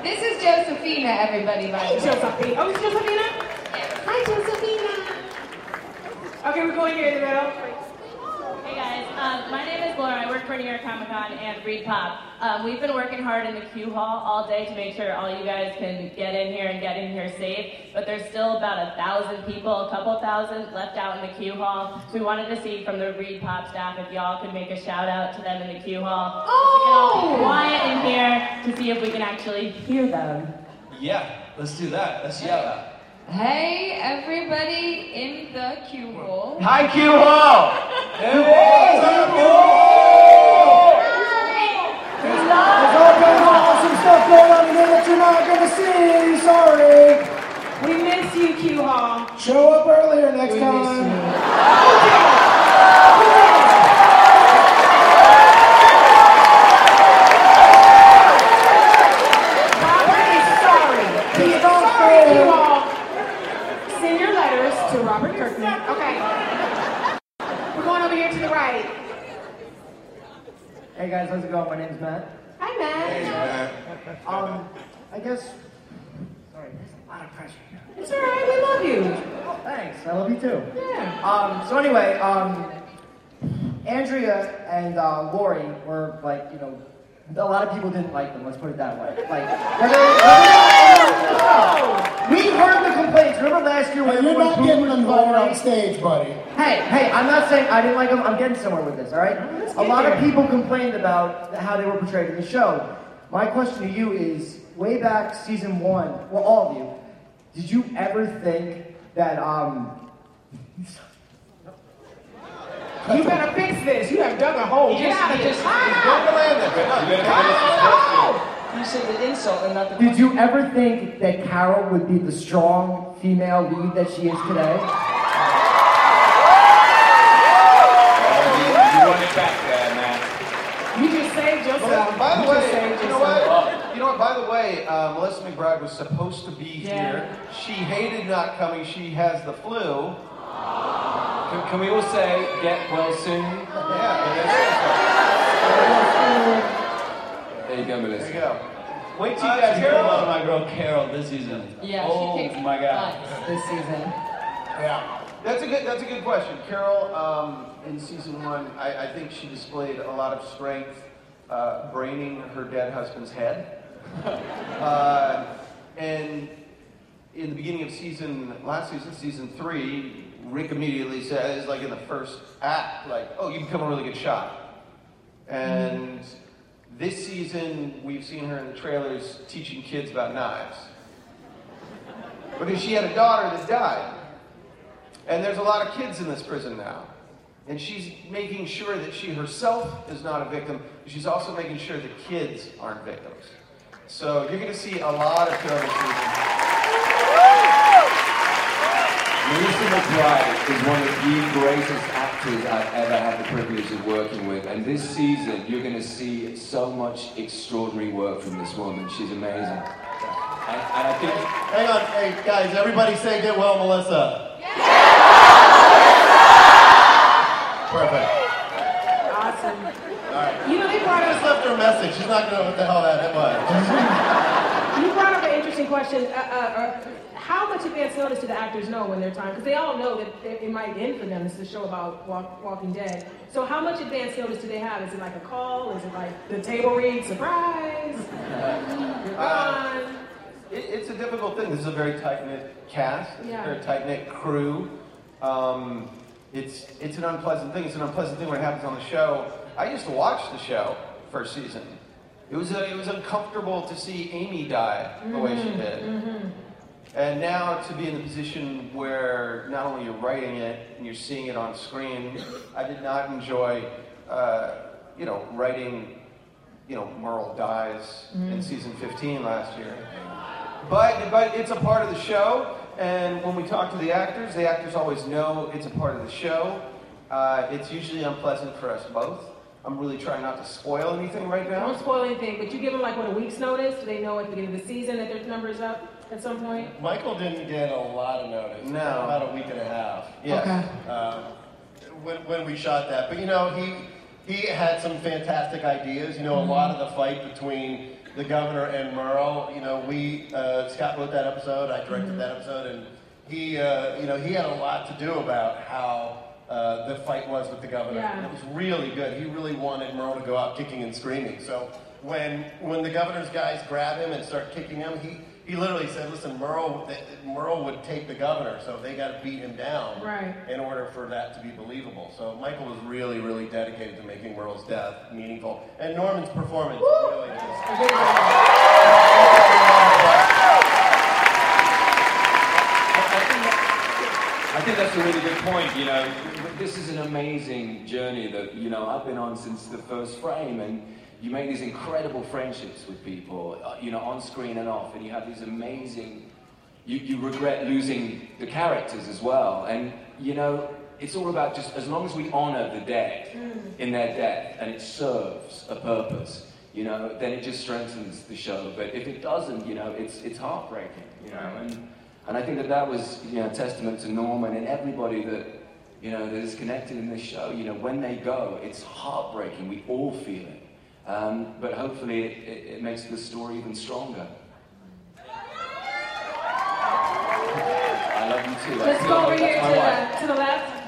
This is Josephina, everybody, by the way. Josephina. Oh, it's Josephina? Hi, Josephina. Okay, we're going here in the middle. Hey guys, um, my name is Laura. I work for New York Comic Con and ReedPop. Um, we've been working hard in the queue hall all day to make sure all you guys can get in here and get in here safe. But there's still about a thousand people, a couple thousand left out in the queue hall. So we wanted to see from the ReedPop staff if y'all could make a shout out to them in the queue hall. Oh! We can all be quiet in here to see if we can actually hear them. Yeah, let's do that. Let's yell out. Hey, everybody in the Q hall. Hi, Q Hall! There's all kinds of awesome stuff going on here that you're not gonna see. Sorry. We miss you, Q Hall. Show up earlier next We miss time. [LAUGHS] Robert is sorry. He is sorry, Q Hall. Send your letters to Robert Kirkman. Okay. We're going over here to the right. Hey guys, how's it going? My name's Matt. Hi, Matt. Um, I guess. Sorry, there's a lot of pressure here. It's all right. We love you. Oh, Thanks, I love you too. Yeah. Um, so anyway, um, Andrea and uh, Lori were like, you know, a lot of people didn't like them. Let's put it that way. Like, whether, whether, we heard the complaints. Remember last year when Hey, you're not getting booed invited on stage, buddy. Hey, hey, I'm not saying I didn't like them. I'm getting somewhere with this, all right? A lot of people complained about how they were portrayed in the show. My question to you is, way back season one, well, all of you, did you ever think that, um, [LAUGHS] You better fix this. You have dug a hole. Get out of this. You say the insult and not the did you ever think that Carol would be the strong female lead that she is today? You want it back there, man. You just saved yourself. By the You just way, saved you know yourself. what? You know what? By the way, uh, Melissa McBride was supposed to be here. She hated not coming. She has the flu. Can, can we all say, get well soon? Yeah. There you go, Melissa. There you go. Wait till Uh, you guys hear Carol? about my girl Carol this season. Yeah, oh she kicks my god. this season. Yeah. That's a good. That's a good question, Carol. Um, in season one, I, I think she displayed a lot of strength, uh, braining her dead husband's head, uh, and in the beginning of season last season, season three, Rick immediately says, like in the first act, like, "Oh, you become a really good shot," and this season we've seen her in the trailers teaching kids about knives because she had a daughter that died. And there's a lot of kids in this prison now. And she's making sure that she herself is not a victim, she's also making sure the kids aren't victims. So you're going to see a lot of Carol this season. Melissa McBride is one of the greatest actors I've ever had the privilege of working with. And this season, you're going to see so much extraordinary work from this woman. She's amazing. And, and I think Hang on, hey guys, everybody say get well, Melissa. Perfect. Awesome. All right. You know, they brought I just left her a message. She's not gonna know what the hell that was. you brought up an interesting question. Uh, uh, uh, how much advance notice do the actors know when they're time? Because they all know that it it might end for them. It's a show about walk, Walking Dead. So how much advance notice do they have? Is it like a call? Is it like the table read surprise? [LAUGHS] You're Uh, it, it's a difficult thing. This is a very tight knit cast, it's Yeah. a very tight knit crew. Um, it's, it's an unpleasant thing. It's an unpleasant thing when it happens on the show. I used to watch the show first season. It was, uh it was uncomfortable to see Amy die the way she did. And now to be in the position where not only you're writing it and you're seeing it on screen, I did not enjoy, uh, you know, writing, you know, Merle dies in Mhm. season 15 last year. But but it's a part of the show, And when we talk to the actors, the actors always know it's a part of the show. Uh, it's usually unpleasant for us both. I'm really trying not to spoil anything right now. Don't spoil anything, but you give them like what a week's notice. Do they know at the beginning of the season that their number's up at some point? Michael didn't get a lot of notice. No. About a week and a half. Yes. Okay. Um, when, when we shot that. But you know, he he had some fantastic ideas. You know, a lot of the fight between the governor and Merle. You know, we uh, Scott wrote that episode. I directed that episode, and he uh, you know he had a lot to do about how. Uh, the fight was with the governor. Yeah. It was really good. He really wanted Merle to go out kicking and screaming. So when when the governor's guys grab him and start kicking him, he he literally said, "Listen, Merle, th- Merle would take the governor, so they got to beat him down Right. in order for that to be believable." So Michael was really, really dedicated to making Merle's death meaningful, and Norman's performance really is. I think that's a really good point. You know, this is an amazing journey that you know I've been on since the first frame, and you make these incredible friendships with people, uh, you know, on screen and off, and you have these amazing. You, you regret losing the characters as well, and you know, it's all about just as long as we honor the dead in their death, and it serves a purpose. You know, then it just strengthens the show. But if it doesn't, you know, it's it's heartbreaking. You know, and and I think that that was, you know, a testament to Norman and everybody that, you know, that is connected in this show. You know, when they go, it's heartbreaking. We all feel it. Um, but hopefully it, it, it makes the story even stronger. I love you too. I Let's go over here to the, to the left.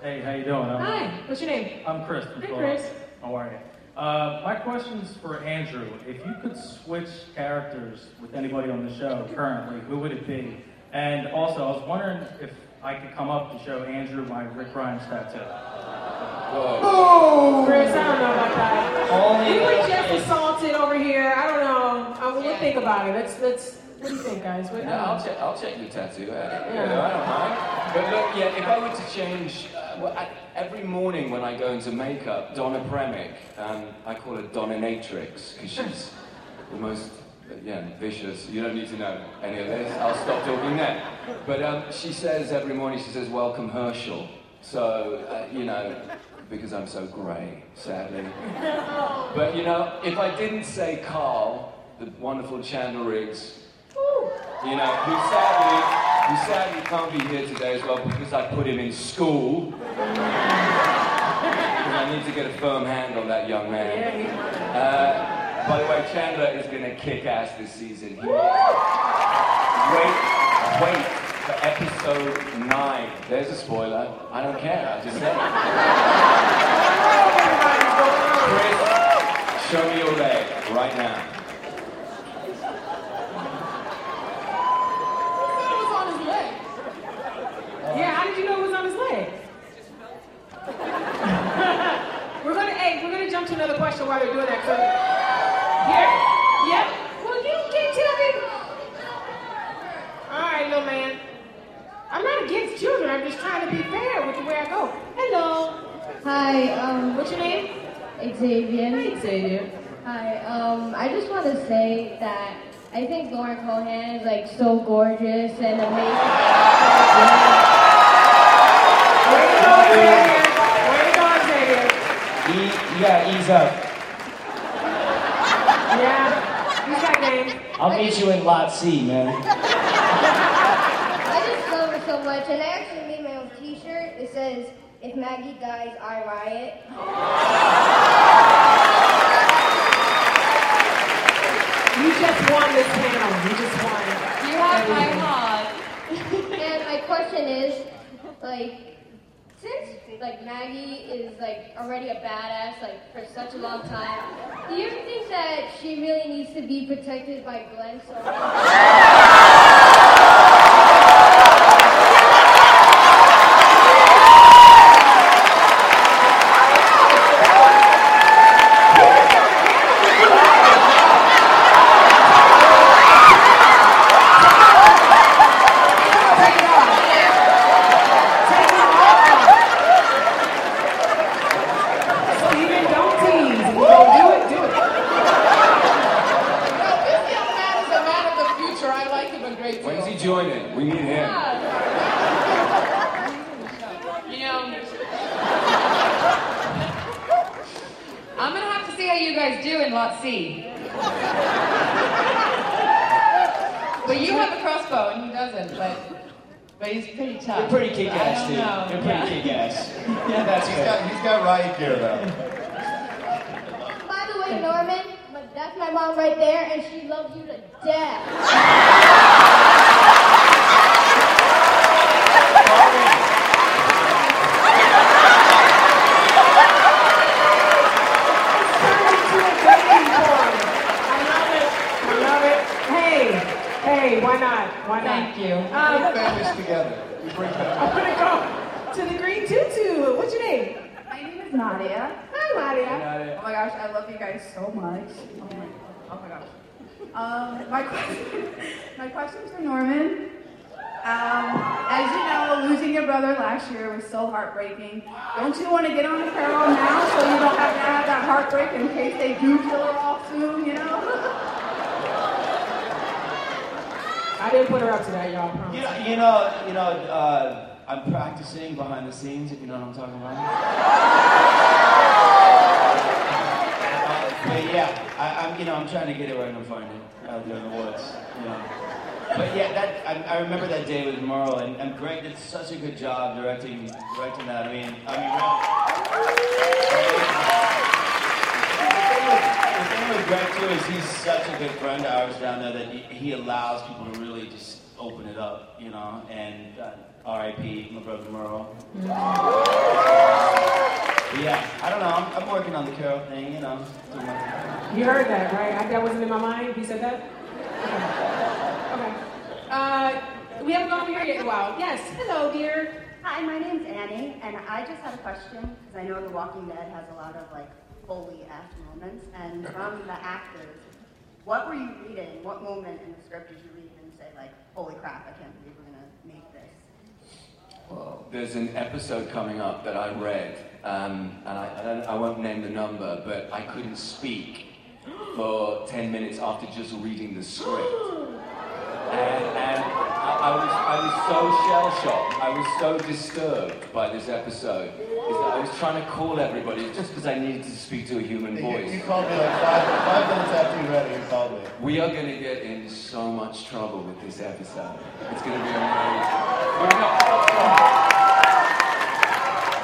Hey, how you doing? I'm, Hi, what's your name? I'm Chris from Hey, Philadelphia. Chris. How are you? Uh, my is for Andrew. If you could switch characters with anybody on the show currently, who would it be? And also, I was wondering if I could come up to show Andrew my Rick Grimes tattoo. Oh, Chris, I don't know about that. Only we were if- just assaulted over here. I don't know. I, we'll think about it. Let's let's. What do you think, guys? What, No, I'll check. I'll check the tattoo. out. Yeah. You know, I don't mind. But look, yeah, if I were to change, uh, well, I, every morning when I go into makeup, Donna Premick, um, I call her Dominatrix because she's the most, uh, yeah, vicious. You don't need to know any of this. I'll stop talking then. But um, she says every morning, she says, "Welcome Hershel." So uh, you know. Because I'm so grey, sadly. [LAUGHS] But you know, if I didn't say Carl, the wonderful Chandler Riggs, you know, who sadly, who sadly can't be here today as well because I put him in school. I need to get a firm hand on that young man. Uh, by the way, Chandler is going to kick ass this season. He- Wait, wait for episode nine. There's a spoiler. I don't care. I just said it. Chris, show me your leg right now. It was on his leg. Yeah, how did you know it was on his leg? we're gonna, hey, we're gonna jump to another question while they're doing that. So, here, yep. Well, you can't tell me. All right, little man. I'm not against children. I'm just trying to be fair with the way I go. Hello. Hi, um, What's your name? Xavier. Hi, Xavier. Hi, um, I just want to say that I think Lauren Cohan is like so gorgeous and amazing. Way to go, Xavier. Way to go, Xavier. E- you gotta ease up. Yeah. He's got game. I'll meet you in Lot C, man. [LAUGHS] I just love her so much, and I actually made my own T-shirt. It says, "If Maggie dies, I riot." You just won this panel. You just won. You have my Everything. heart. [LAUGHS] and my question is, like, since like Maggie is like already a badass like for such a long time, do you think that she really needs to be protected by Glenn so [LAUGHS] join it. We need him. You know, I'm gonna have to see how you guys do in lot C. But you have a crossbow and he doesn't, but. But he's pretty tough. You're pretty kick ass, dude. Know. You're pretty yeah. kick ass. [LAUGHS] yeah, that's he's good. got, he's got riot gear, though. By the way, Norman, that's my mom right there, and she loves you to death. [LAUGHS] guys so much. Oh my, oh my gosh. Um, my [LAUGHS] question, my question is for Norman. Um, as you know, losing your brother last year was so heartbreaking. Don't you want to get on the Carol now so you don't have to have that heartbreak in case they do kill her off soon, you know? I didn't put her up to that, y'all. promise. You know, you know, you know uh, I'm practicing behind the scenes, if you know what I'm talking about. But yeah, I, I'm, you know, I'm trying to get it right and find it out there in the woods. You know. But yeah, that I, I remember that day with Merle, and, and Greg did such a good job directing directing that. I mean, I mean, the thing with Greg too is he's such a good friend of ours down there that he, he allows people to really just open it up, you know. And uh, R.I.P. my brother Merle. Yeah, don't know. I'm, I'm working on the Carol thing, you know. doing my thing. You heard that, right? I, that wasn't in my mind. He said that. Okay. okay. Uh, we haven't gone over here yet in a while. Yes. Hello, dear. Hi, my name's Annie, and I just had a question because I know The Walking Dead has a lot of like Foley act moments. And from the actors, what were you reading? What moment in the script did you read and say like, "Holy crap! I can't believe we're gonna make this"? Well, there's an episode coming up that I read, um, and I, I, I won't name the number, but I couldn't speak for 10 minutes after just reading the script. And, and I, I was, I was so shell shocked, I was so disturbed by this episode, I was trying to call everybody just because I needed to speak to a human voice. you called me like five, five minutes after you read it. You called me. We are going to get in so much trouble with this episode. It's going to be amazing.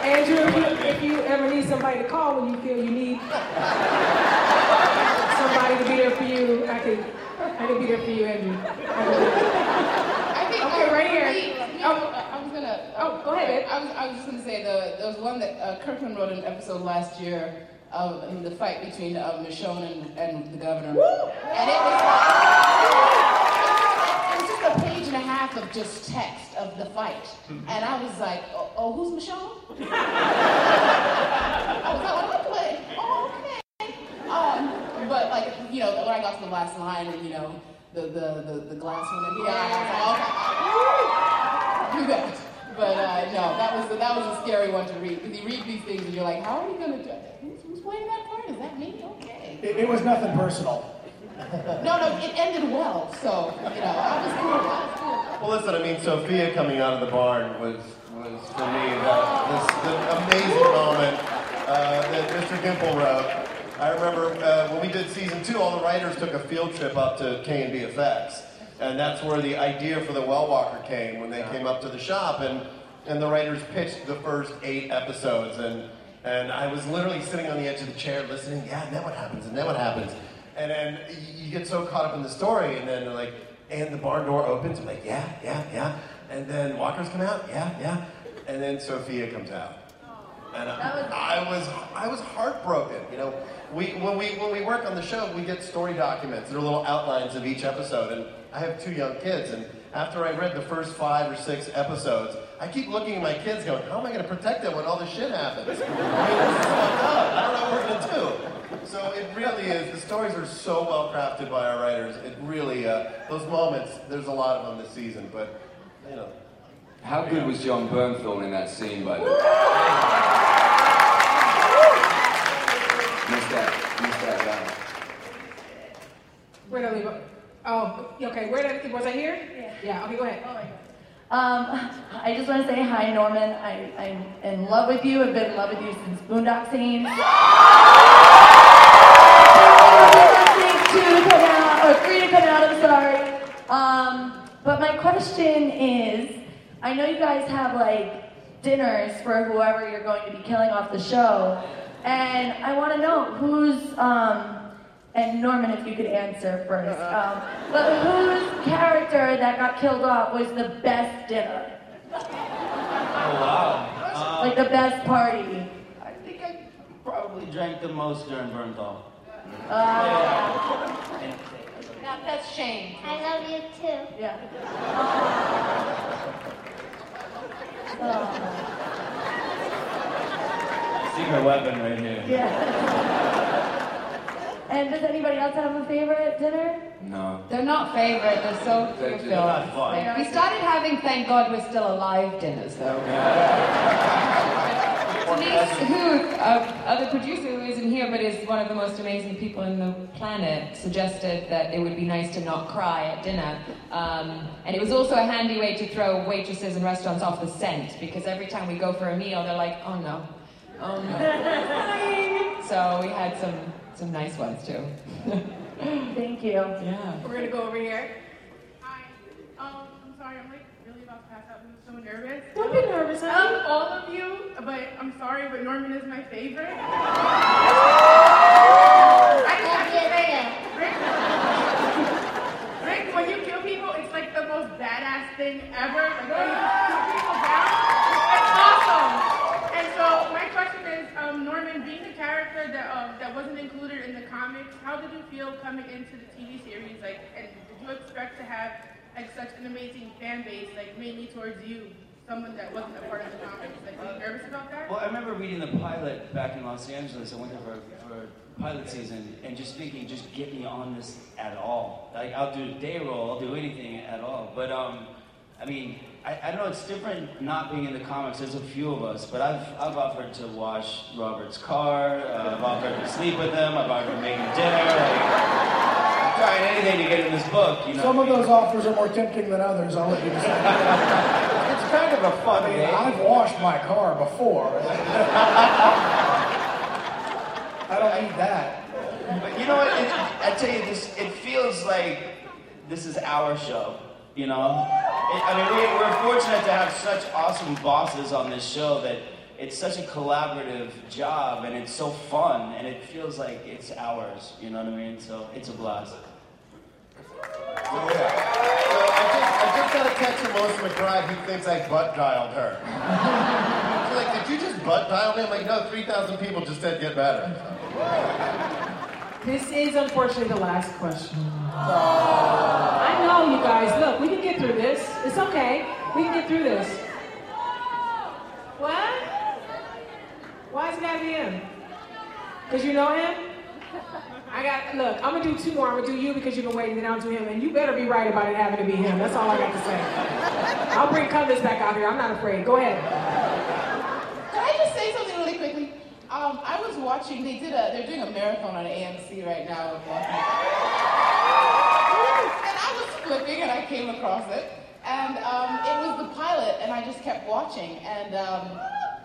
Andrew, if you, if you ever need somebody to call when you feel you need somebody to be there for you, I can, I can be there for you, Andrew. I think Okay, uh, right here. oh, Oh, go ahead. I was, I was just gonna say the there was one that uh, Kirkman wrote an episode last year of um, the fight between uh, Michonne and, and the governor, and it was it was just a page and a half of just text of the fight, and I was like, oh, oh who's Michonne? [LAUGHS] I was like, what? what? Oh, okay. Um, but like you know, when I got to the last line, and you know, the the the, the glass woman, yeah, I was like, okay, do that. But uh, no, that was that was a scary one to read because you read these things and you're like, how are you gonna do it? Who's, who's playing that part? Is that me? Okay. It, it was nothing personal. No, no, it ended well. So you know, I was cool. I was cool. Well, listen, I mean, Sophia coming out of the barn was, was for me, the, this, the amazing moment uh, that Mr. Gimple wrote. I remember uh, when we did season two, all the writers took a field trip up to KNB Effects. And that's where the idea for the Well Walker came, when they came up to the shop. And, and the writers pitched the first eight episodes. And, and I was literally sitting on the edge of the chair listening, yeah, and then what happens, and then what happens. And then you get so caught up in the story, and then they're like, and the barn door opens. I'm like, yeah, yeah, yeah. And then walkers come out, yeah, yeah. And then Sophia comes out. And I, I was I was heartbroken. You know, we when we when we work on the show, we get story documents. They're little outlines of each episode. And I have two young kids, and after I read the first five or six episodes, I keep looking at my kids, going, "How am I going to protect them when all this shit happens? I mean, this is fucked up. I don't know what we're going to do." So it really is. The stories are so well crafted by our writers. It really uh, those moments. There's a lot of them this season, but you know. How good was Jon Bernthal in that scene, by the way? Missed that, missed that guy. Where did I leave? it? Oh, okay. Where did was I here? Yeah. Yeah. Okay, go ahead. Oh. Um, I just want to say hi, Norman. I, I'm in love with you. I've been in love with you since Boondock Saints. [LAUGHS] two to come out, or three to come out, I'm sorry. Um, but my question is, I know you guys have like dinners for whoever you're going to be killing off the show, and I want to know who's, um, and Norman, if you could answer first, um, but whose character that got killed off was the best dinner? Oh, wow. Um, Like the best party? I think I probably drank the most during Bernthal. Uh, Now, that's Shane. I love you too. Yeah. Secret weapon right here. And does anybody else have a favorite dinner? No. They're not favorite, they're so They're fulfilled. not fun. We started having Thank God We're Still Alive dinners though. [LAUGHS] Denise Huth, uh, other producer who isn't here but is one of the most amazing people in the planet, suggested that it would be nice to not cry at dinner. Um, and it was also a handy way to throw waitresses and restaurants off the scent because every time we go for a meal, they're like, oh no, oh no. [LAUGHS] so we had some, some nice ones too. Thank you. Yeah. We're gonna go over here. Hi. Um, I'm sorry, I'm like really about to pass out. I'm so nervous. Don't be nervous, Um, honey. all of you, but I'm sorry, but Norman is my favorite. [LAUGHS] I just have to say it. Rick, Rick, when you kill people, it's like the most badass thing ever. Like when you kill people down, it's awesome. And so my question is, um, Norman, being a character that um, that wasn't included in the comics, how did you feel coming into the TV series? Like, and did you expect to have like such an amazing fan base, like mainly towards you, someone that wasn't a part of the comics? Like, were you nervous about that? Well, I remember reading the pilot back in Los Angeles. I went there for, for pilot season and just thinking, just get me on this at all. Like, I'll do day roll, I'll do anything at all. But, um, I mean, I, I don't know, it's different not being in the comics. There's a few of us, but I've, I've offered to wash Robert's car, uh, I've offered to sleep with him, I've offered to make him dinner. Like, I'm trying anything to get in this book, you know. Some of those offers are more tempting than others, I'll let you decide. [LAUGHS] it's kind of a fun I mean, I've washed my car before. [LAUGHS] I don't need that. But you know what? It, I tell you, this it feels like this is our show. You know, it, I mean, we, we're fortunate to have such awesome bosses on this show that it's such a collaborative job and it's so fun and it feels like it's ours. You know what I mean? So it's a blast. Oh, so I just, I just got a text from Melissa McBride who thinks I butt dialed her. She's like, did you just butt dial me? I'm like, no, 3,000 people just said get better. This is unfortunately the last question. I know, you guys. Look, we can get through this. It's okay. We can get through this. What? Why is it gotta be him? Because you know him? I got, look, I'm gonna do two more. I'm gonna do you because you've been waiting, then I'll do him. And you better be right about it having to be him. That's all I got to say. I'll bring Cudlitz back out here. I'm not afraid. Go ahead. Can I just say something? Um, I was watching. They did a. They're doing a marathon on AMC right now. Of. And I was flipping, and I came across it, and um, it was the pilot, and I just kept watching, and um,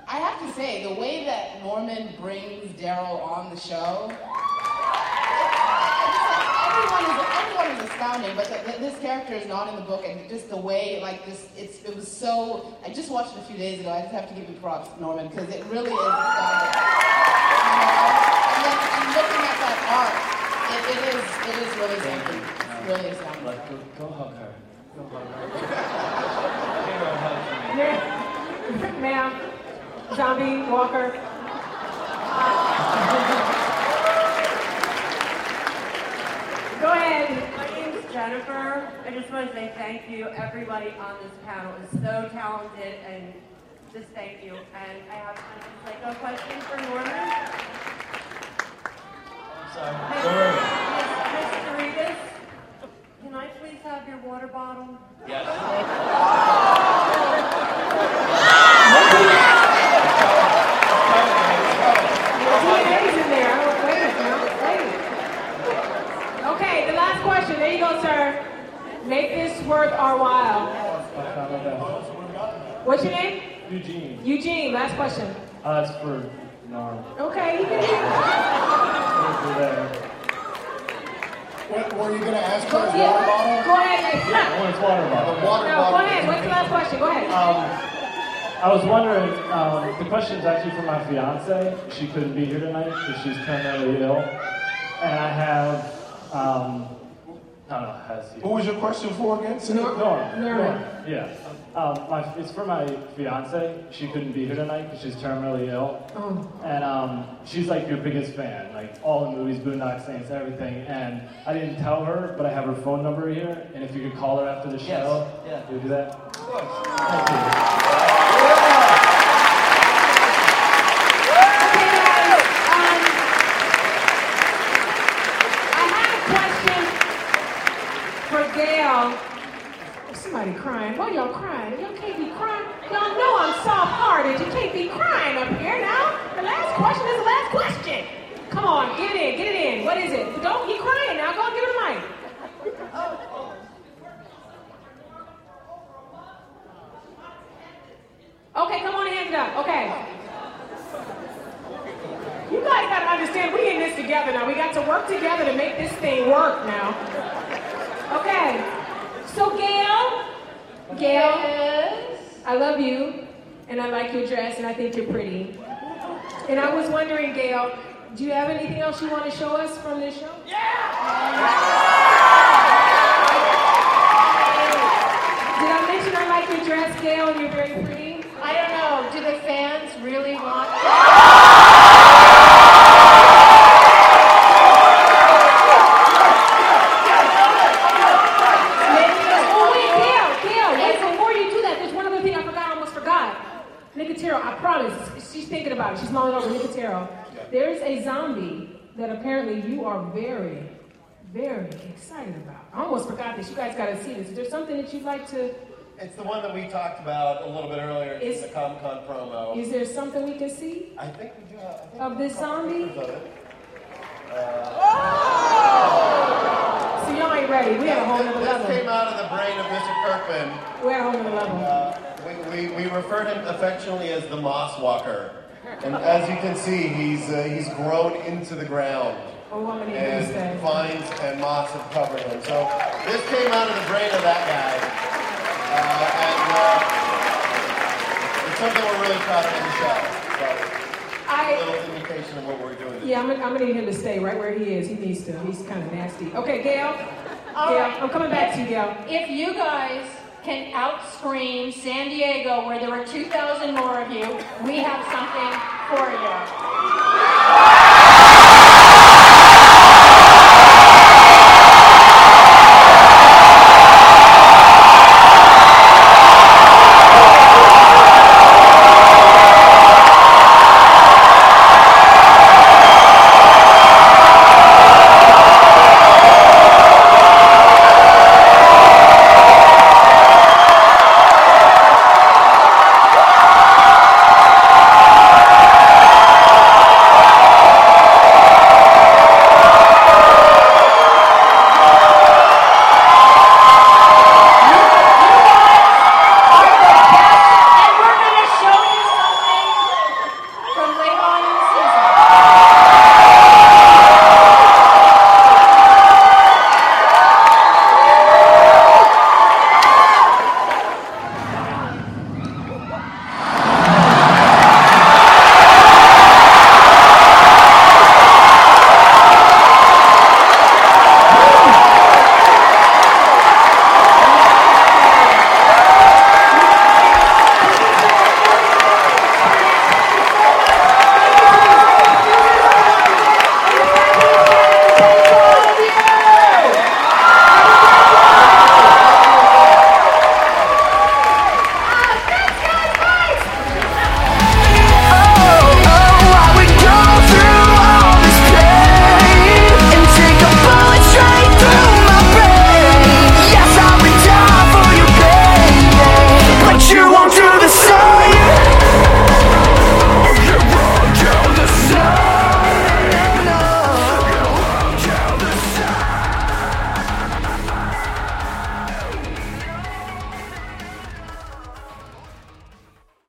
I have to say, the way that Norman brings Daryl on the show. Everyone is, everyone is astounding, but th- th- this character is not in the book, and just the way, like this, it's, it was so. I just watched it a few days ago. I just have to give you props, Norman, because it really is astounding. And then and looking at that art, it, it is, it is really something. It's really astounding. Like, go, go hug her. Go hug her. Give hug for. Ma'am, Zombie, Walker. [LAUGHS] Go ahead. My name's Jennifer. I just want to say thank you. Everybody on this panel is so talented and just thank you. And I have a psycho question for Norman. Sorry. Miss Doritas, can I please have your water bottle? DNA's [LAUGHS] in there. Oh, Wait a minute now. Wait. Okay, the last question. There you go, sir. Make this worth our while. What's your name? Eugene. Eugene, last question. Uh, it's for Nar. Okay, you can For there. What, were you going to ask for his yeah, water bottle? go ahead. I want his water bottle. The water No, bottle. go ahead. What's the last question? Go ahead. Um, I was wondering, um, the question is actually for my fiance. She couldn't be here tonight because she's terminally ill. And I have, um, I don't has he? Who was your question for again? Say it. Norm. Norm. Yeah. Um, my, it's for my fiance. She couldn't be here tonight because she's terminally ill. Oh. And um, she's like your biggest fan, like all the movies, Boondock Saints, everything. And I didn't tell her, but I have her phone number here. And if you could call her after the show, yeah. you do that. Okay, guys. Um, I had a question for Oh, somebody crying. Why y'all crying? Y'all can't be crying. Y'all know I'm soft-hearted. You can't be crying up here now. The last question is the last question. Come on, get it in, get it in. What is it? Don't be crying now. Go and give her the mic. Okay, come on and hand it up. Okay. You guys gotta understand, we in this together now. We got to work together to make this thing work now. Okay. So Gale, Gale, I love you, and I like your dress, and I think you're pretty. And I was wondering, Gale, do you have anything else you want to show us from this show? Yeah! Did I mention I like your dress, Gale, and you're very pretty? I don't know. Do the fans really want? [LAUGHS] Oh, wait, Gale, Gale, wait, before you do that, there's one other thing I forgot, I almost forgot. Nicotero, I promise, she's thinking about it, she's mulling over Nicotero. There's a zombie that apparently you are very, very excited about. I almost forgot this, you guys gotta see this. Is there something that you'd like to, It's the one that we talked about a little bit earlier in the Comic Con promo. is there something we can see I think we do have. I think of this zombie? of. Uh, So y'all ain't ready, we at a whole This level. This came out of the brain of Mr. Kirkman. We're at a whole nother level. Uh, we, we, we refer to him affectionately as the Moss Walker. And as you can see, he's, uh, he's grown into the ground. Oh, I'm gonna And vines and moss have covered him. So this came out of the brain of that guy. Uh, and uh, it's something we're really proud of in the show. So little indication of what we're doing. Yeah, I'm gonna, I'm gonna need him to stay right where he is. He needs to. He's kind of nasty. Okay, Gale. All Gale, right. I'm coming back to you, Gale. If you guys can out-scream San Diego, where there were 2,000 more of you, we have something for you.